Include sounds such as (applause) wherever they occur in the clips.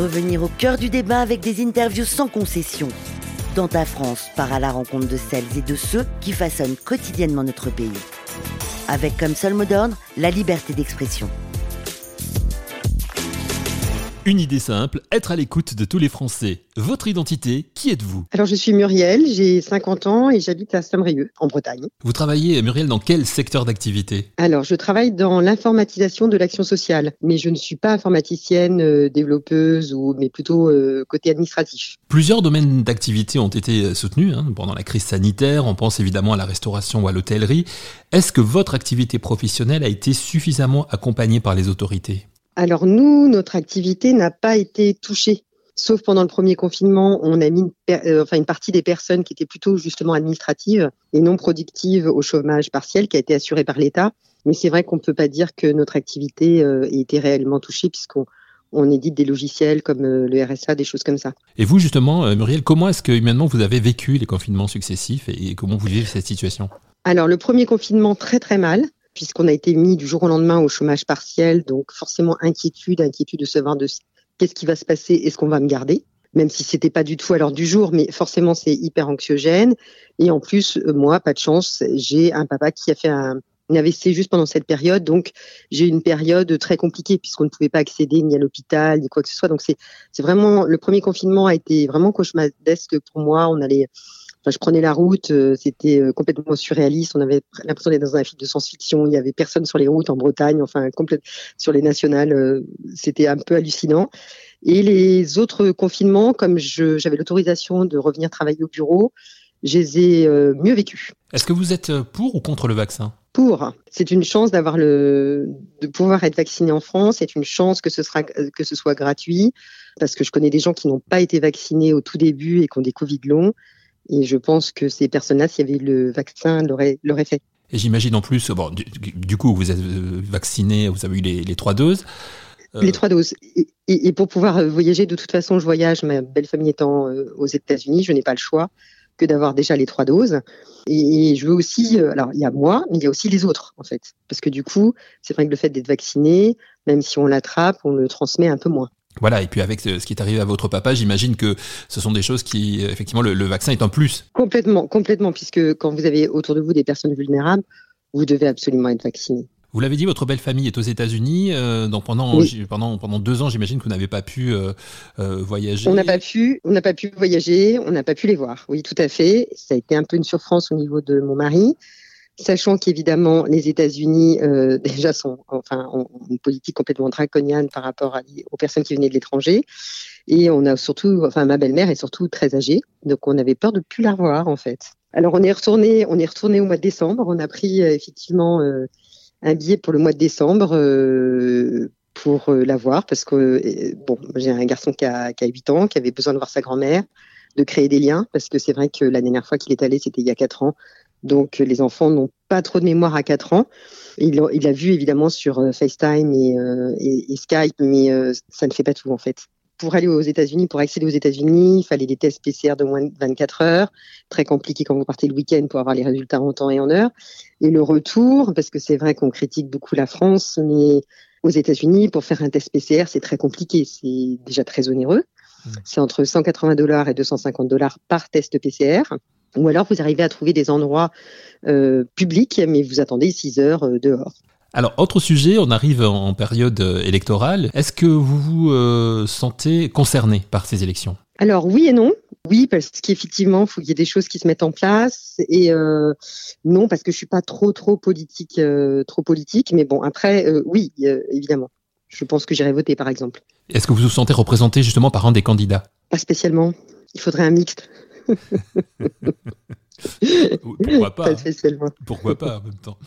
Revenir au cœur du débat avec des interviews sans concession. Dans ta France, part à la rencontre de celles et de ceux qui façonnent quotidiennement notre pays. Avec comme seul mot d'ordre la liberté d'expression. Une idée simple, être à l'écoute de tous les Français. Votre identité, qui êtes-vous? Alors je suis Muriel, j'ai 50 ans et j'habite à Saint-Brieuc, en Bretagne. Vous travaillez, Muriel, dans quel secteur d'activité? Alors je travaille dans l'informatisation de l'action sociale, mais je ne suis pas informaticienne, euh, développeuse, ou, mais plutôt euh, côté administratif. Plusieurs domaines d'activité ont été euh, soutenus hein, pendant la crise sanitaire. On pense évidemment à la restauration ou à l'hôtellerie. Est-ce que votre activité professionnelle a été suffisamment accompagnée par les autorités? Alors nous, notre activité n'a pas été touchée. Sauf pendant le premier confinement, on a mis une, euh, enfin une partie des personnes qui étaient plutôt justement administratives et non productives au chômage partiel qui a été assuré par l'État. Mais c'est vrai qu'on ne peut pas dire que notre activité euh, ait été réellement touchée puisqu'on on édite des logiciels comme euh, le RSA, des choses comme ça. Et vous justement, Muriel, comment est-ce que humainement vous avez vécu les confinements successifs et comment vous vivez cette situation? Alors le premier confinement très très mal puisqu'on a été mis du jour au lendemain au chômage partiel, donc forcément inquiétude, inquiétude de savoir de qu'est-ce qui va se passer, est-ce qu'on va me garder? Même si c'était pas du tout à l'heure du jour, mais forcément c'est hyper anxiogène. Et en plus, euh, moi, pas de chance, j'ai un papa qui a fait un, AVC juste pendant cette période, donc j'ai une période très compliquée puisqu'on ne pouvait pas accéder ni à l'hôpital ni quoi que ce soit. Donc c'est vraiment le premier confinement a été vraiment cauchemardesque pour moi. On allait je prenais la route, euh, c'était euh, complètement surréaliste. On avait l'impression d'être dans un film de science-fiction. Il y avait personne sur les routes en Bretagne, enfin complète sur les nationales. Euh, c'était un peu hallucinant. Et les autres confinements, comme j'avais l'autorisation de revenir travailler au bureau, je les ai mieux vécus. Est-ce que vous êtes pour ou contre le vaccin? Pour. C'est une chance d'avoir le, de pouvoir être vacciné en France. C'est une chance que ce sera, que ce soit gratuit, parce que je connais des gens qui n'ont pas été vaccinés au tout début et qui ont des Covid longs. Et je pense que ces personnes-là, s'il y avait le vaccin, l'auraient fait. Et j'imagine en plus, bon, du, coup, vous êtes euh, vacciné, vous avez eu les, trois doses. Euh, les trois doses. Et, pour pouvoir euh, voyager, de toute façon, je voyage, ma belle famille étant aux États-Unis, je n'ai pas le choix que d'avoir déjà les trois doses. Et, je veux aussi, alors il y a moi, mais il y a aussi les autres, en fait. Parce que du coup, c'est vrai que le fait d'être vacciné, même si on l'attrape, on le transmet un peu moins. Voilà, et puis avec ce qui est arrivé à votre papa, j'imagine que ce sont des choses qui, effectivement, le, vaccin est un plus. Complètement, complètement, puisque quand vous avez autour de vous des personnes vulnérables, vous devez absolument être vacciné. Vous l'avez dit, votre belle famille est aux États-Unis. Euh, donc pendant, pendant, pendant deux ans, j'imagine que vous n'avez pas pu euh, euh, voyager. On n'a pas pu, on n'a pas pu voyager, on n'a pas pu les voir. Oui, tout à fait. Ça a été un peu une surfrance au niveau de mon mari sachant qu'évidemment les États-Unis euh, (laughs) déjà sont enfin une politique complètement draconienne par rapport aux personnes qui venaient de l'étranger. Et on a surtout enfin ma belle-mère est surtout très âgée. Donc on avait peur de plus la revoir en fait. Alors on est retourné on est retourné au mois de décembre, on a pris euh, effectivement euh, un billet pour le mois de décembre pour la voir parce que bon j'ai un garçon qui a, qui a 8 ans qui avait besoin de voir sa grand-mère de créer des liens parce que c'est vrai que la dernière fois qu'il est allé c'était il y a 4 ans donc les enfants n'ont pas trop de mémoire à 4 ans. Il, il a vu évidemment sur euh, FaceTime et, euh, et, et Skype, mais euh, ça ne fait pas tout en fait. Pour aller aux États-Unis, pour accéder aux États-Unis, il fallait des tests PCR de moins de 24 heures. Très compliqué quand vous partez le week-end pour avoir les résultats en temps et en heure. Et le retour, parce que c'est vrai qu'on critique beaucoup la France, mais aux États-Unis, pour faire un test PCR, c'est très compliqué. C'est déjà très onéreux. Mmh. C'est entre 180 dollars et 250 dollars par test PCR. Ou alors vous arrivez à trouver des endroits euh, publics, mais vous attendez 6 heures euh, dehors. Alors, autre sujet, on arrive en période euh, électorale. Est-ce que vous vous sentez concerné par ces élections? Alors, oui et non. Oui, parce qu'effectivement, il faut qu'il y ait des choses qui se mettent en place. Et non, parce que je suis pas trop, trop politique, trop politique. Mais bon, après, oui, évidemment. Je pense que j'irai voter, par exemple. Est-ce que vous vous sentez représenté justement par un des candidats? Pas spécialement. Il faudrait un mixte. Pourquoi pas, hein. Pourquoi pas en même temps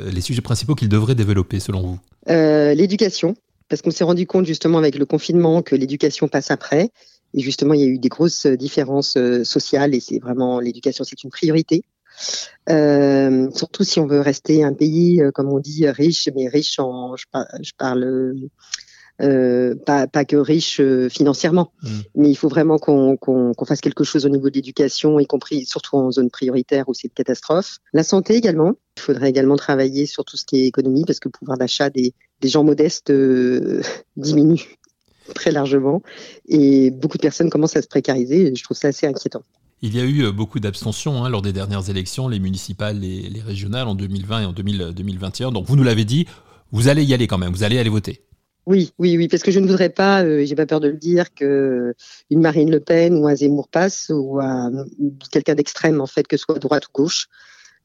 euh, Les sujets principaux qu'il devrait développer selon vous? Euh, L'éducation, parce qu'on s'est rendu compte justement avec le confinement que l'éducation passe après. Et justement, il y a eu des grosses différences euh, sociales et c'est vraiment l'éducation, c'est une priorité. surtout si on veut rester un pays, comme on dit, riche, mais riche en, je, parle euh, pas, pas, que riche euh, financièrement, mm. mais il faut vraiment qu'on fasse quelque chose au niveau de l'éducation, y compris surtout en zone prioritaire où c'est une catastrophe. La santé également. Il faudrait également travailler sur tout ce qui est économie parce que le pouvoir d'achat des, des, gens modestes euh, (laughs) diminue. (laughs) très largement. Et beaucoup de personnes commencent à se précariser. Et je trouve ça assez inquiétant. Il y a eu beaucoup d'abstention hein, lors des dernières élections, les municipales et les régionales en 2020 et en 2021. Donc vous nous l'avez dit, vous allez y aller quand même, vous allez aller voter. Oui, oui, oui, parce que je ne voudrais pas, euh, j'ai pas peur de le dire, que une Marine Le Pen ou un Zemmour passe ou quelqu'un d'extrême en fait, que ce soit droite ou gauche,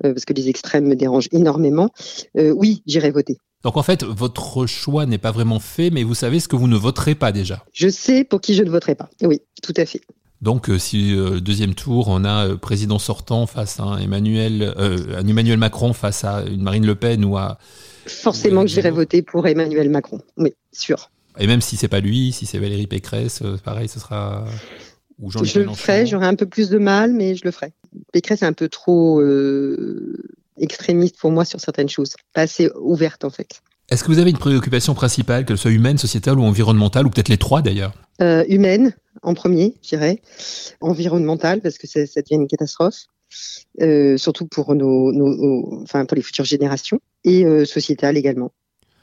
euh, parce que les extrêmes me dérangent énormément. Euh, oui, j'irai voter. Donc en fait, votre choix n'est pas vraiment fait, mais vous savez ce que vous ne voterez pas déjà. Je sais pour qui je ne voterai pas. Oui, tout à fait. Donc, euh, si euh, deuxième tour, on a euh, président sortant face à un Emmanuel, un Emmanuel Macron face à une Marine Le Pen ou à forcément que j'irai voter pour Emmanuel Macron. Oui, sûr. Et même si c'est pas lui, si c'est Valérie Pécresse, pareil, ce sera. Ou Jean je le ferai. J'aurai un peu plus de mal, mais je le ferai. Pécresse est un peu trop extrémiste pour moi sur certaines choses, pas assez ouverte en fait. Est-ce que vous avez une préoccupation principale, qu'elle soit humaine, sociétale ou environnementale, ou peut-être les trois d'ailleurs? Humaine, en premier, je dirais, environnemental parce que ça, devient une catastrophe, euh, surtout pour nos, enfin pour les futures générations, et euh, sociétale également,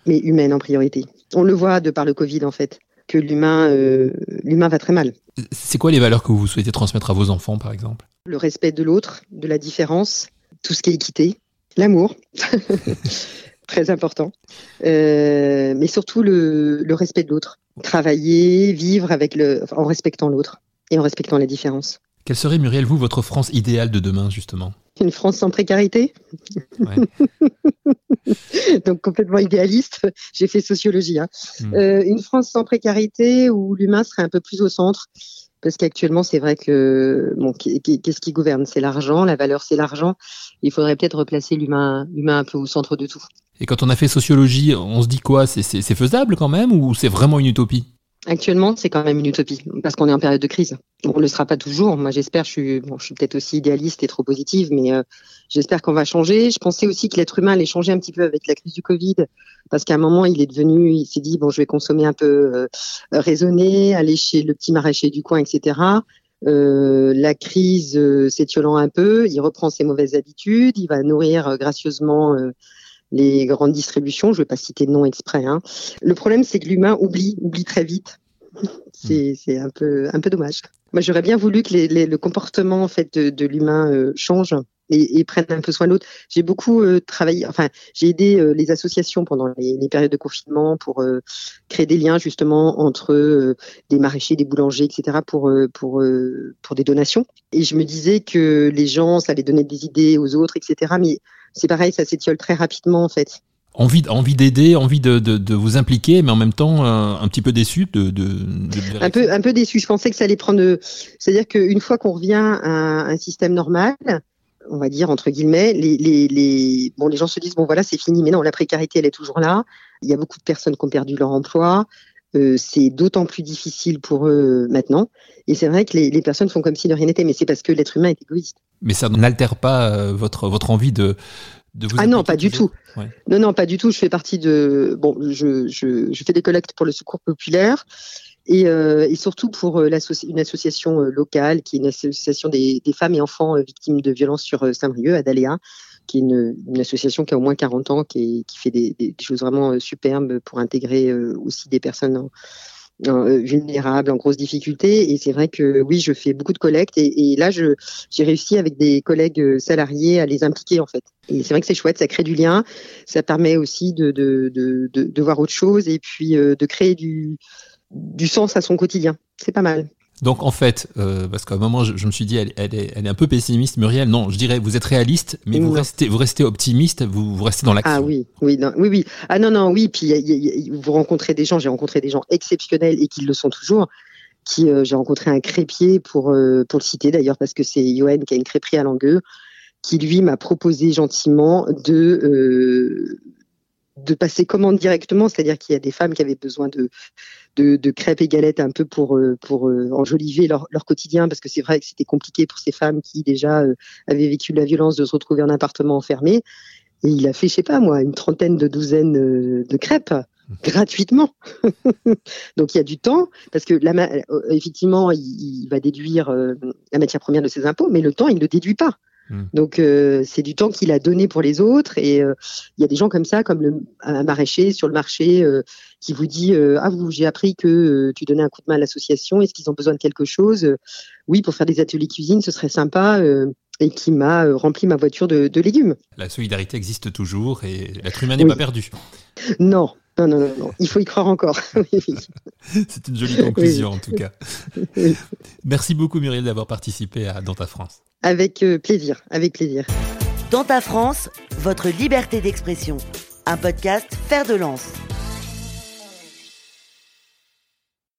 mais humaine en priorité. On le voit de par le Covid en fait, que l'humain, euh, l'humain va très mal. C'est quoi les valeurs que vous souhaitez transmettre à vos enfants, par exemple? Le respect de l'autre, de la différence, tout ce qui est équité, l'amour. (laughs) très important, mais surtout le respect de l'autre travailler, vivre avec le, en respectant l'autre et en respectant les différences. Quelle serait, Muriel, vous, votre France idéale de demain, justement? Une France sans précarité? (laughs) Donc complètement idéaliste, j'ai fait sociologie. Hein. Hmm. Euh, une France sans précarité où l'humain serait un peu plus au centre. Parce qu'actuellement, c'est vrai que bon, qu'est-ce qui gouverne? C'est l'argent, la valeur, c'est l'argent. Il faudrait peut-être replacer l'humain, l'humain un peu au centre de tout. Et quand on a fait sociologie, on se dit quoi C'est faisable quand même ou c'est vraiment une utopie? Actuellement, c'est quand même une utopie parce qu'on est en période de crise. On ne le sera pas toujours. Moi, j'espère. Je suis, bon, suis peut-être aussi idéaliste et trop positive, mais euh, j'espère qu'on va changer. Je pensais aussi que l'être humain allait changer un petit peu avec la crise du Covid, parce qu'à un moment, il est devenu, il s'est dit bon, je vais consommer un peu euh, raisonner, aller chez le petit maraîcher du coin, etc. Euh, la crise euh, s'étiolant un peu, il reprend ses mauvaises habitudes, il va nourrir gracieusement les grandes distributions. Je ne vais pas citer de nom exprès. Hein. Le problème, c'est que l'humain oublie, oublie très vite. (laughs) C'est un peu, un peu dommage. Moi, j'aurais bien voulu que le comportement en fait de, l'humain euh, change et, et, prenne un peu soin de l'autre. J'ai beaucoup euh, travaillé, enfin, j'ai aidé euh, les associations pendant les, les, périodes de confinement pour créer des liens justement entre des maraîchers, des boulangers, etc. pour pour pour des donations. Et je me disais que les gens, ça allait donner des idées aux autres, etc. Mais c'est pareil, ça s'étiole très rapidement en fait. Envie, envie d'aider, envie de, de, de, vous impliquer, mais en même temps euh, un petit peu déçu de, de, un peu un peu déçu. Je pensais que ça allait prendre, c'est-à-dire qu'une fois qu'on revient à un système normal, on va dire entre guillemets, les, les, les, bon, les gens se disent bon voilà c'est fini, mais non la précarité elle est toujours là. Il y a beaucoup de personnes qui ont perdu leur emploi. Euh, c'est d'autant plus difficile pour eux maintenant. Et c'est vrai que les, les, personnes font comme si de rien n'était, mais c'est parce que l'être humain est égoïste. Mais ça n'altère pas euh, votre, votre envie de, de vous Ah non, pas du tout. Non, non, pas du tout. Je fais partie de. Bon, je, je, je fais des collectes pour le secours populaire. Et, euh, et surtout pour euh, une association locale qui est une association des, femmes et enfants victimes de violences sur Saint-Brieuc, Adaléa, qui est une, association qui a au moins 40 ans, qui, fait des, choses vraiment superbes pour intégrer aussi des personnes euh, vulnérables, en grosse difficulté. Et c'est vrai que oui, je fais beaucoup de collectes et, là, j'ai réussi avec des collègues euh, salariés à les impliquer en fait. Et c'est vrai que c'est chouette, ça crée du lien, ça permet aussi de, voir autre chose et puis euh, de créer du, du sens à son quotidien. C'est pas mal. Donc en fait, euh, parce qu'à un moment je, me suis dit, elle, elle, est, elle, est, un peu pessimiste, Muriel. Non, je dirais, vous êtes réaliste, mais vous restez, vous restez optimiste, vous, vous restez dans l'action. Ah oui, oui, oui, oui. Ah non, non, oui. Puis vous rencontrez des gens, j'ai rencontré des gens exceptionnels et qui le sont toujours. Qui euh, j'ai rencontré un crépier pour euh, pour le citer d'ailleurs parce que c'est Yoann qui a une crêperie à Langueux, qui lui m'a proposé gentiment de de passer commande directement, c'est-à-dire qu'il y a des femmes qui avaient besoin de, de, crêpes et galettes un peu pour, euh, pour euh, enjoliver leur, leur quotidien, parce que c'est vrai que c'était compliqué pour ces femmes qui déjà euh, avaient vécu la violence de se retrouver en appartement enfermé. Et il a fait, je sais pas moi, une trentaine de douzaines de crêpes (laughs) gratuitement. (laughs) Donc il y a du temps, parce que la, effectivement, il, va déduire la matière première de ses impôts, mais le temps, il ne le déduit pas. Hmm. Donc euh, c'est du temps qu'il a donné pour les autres et euh, il y a des gens comme ça, comme le, un maraîcher sur le marché euh, qui vous dit ah vous j'ai appris que tu donnais un coup de main à l'association, est-ce qu'ils ont besoin de quelque chose Oui pour faire des ateliers cuisine ce serait sympa et qui m'a rempli ma voiture de, légumes. La solidarité existe toujours et l'être humain n'est pas perdu. Non, non, non, non, il faut y croire encore. (laughs) (laughs) C'est une jolie conclusion en tout cas. Merci beaucoup Muriel d'avoir participé à Dans ta France. Avec euh, plaisir, avec plaisir. Dans ta France, votre liberté d'expression. Un podcast Faire de lance.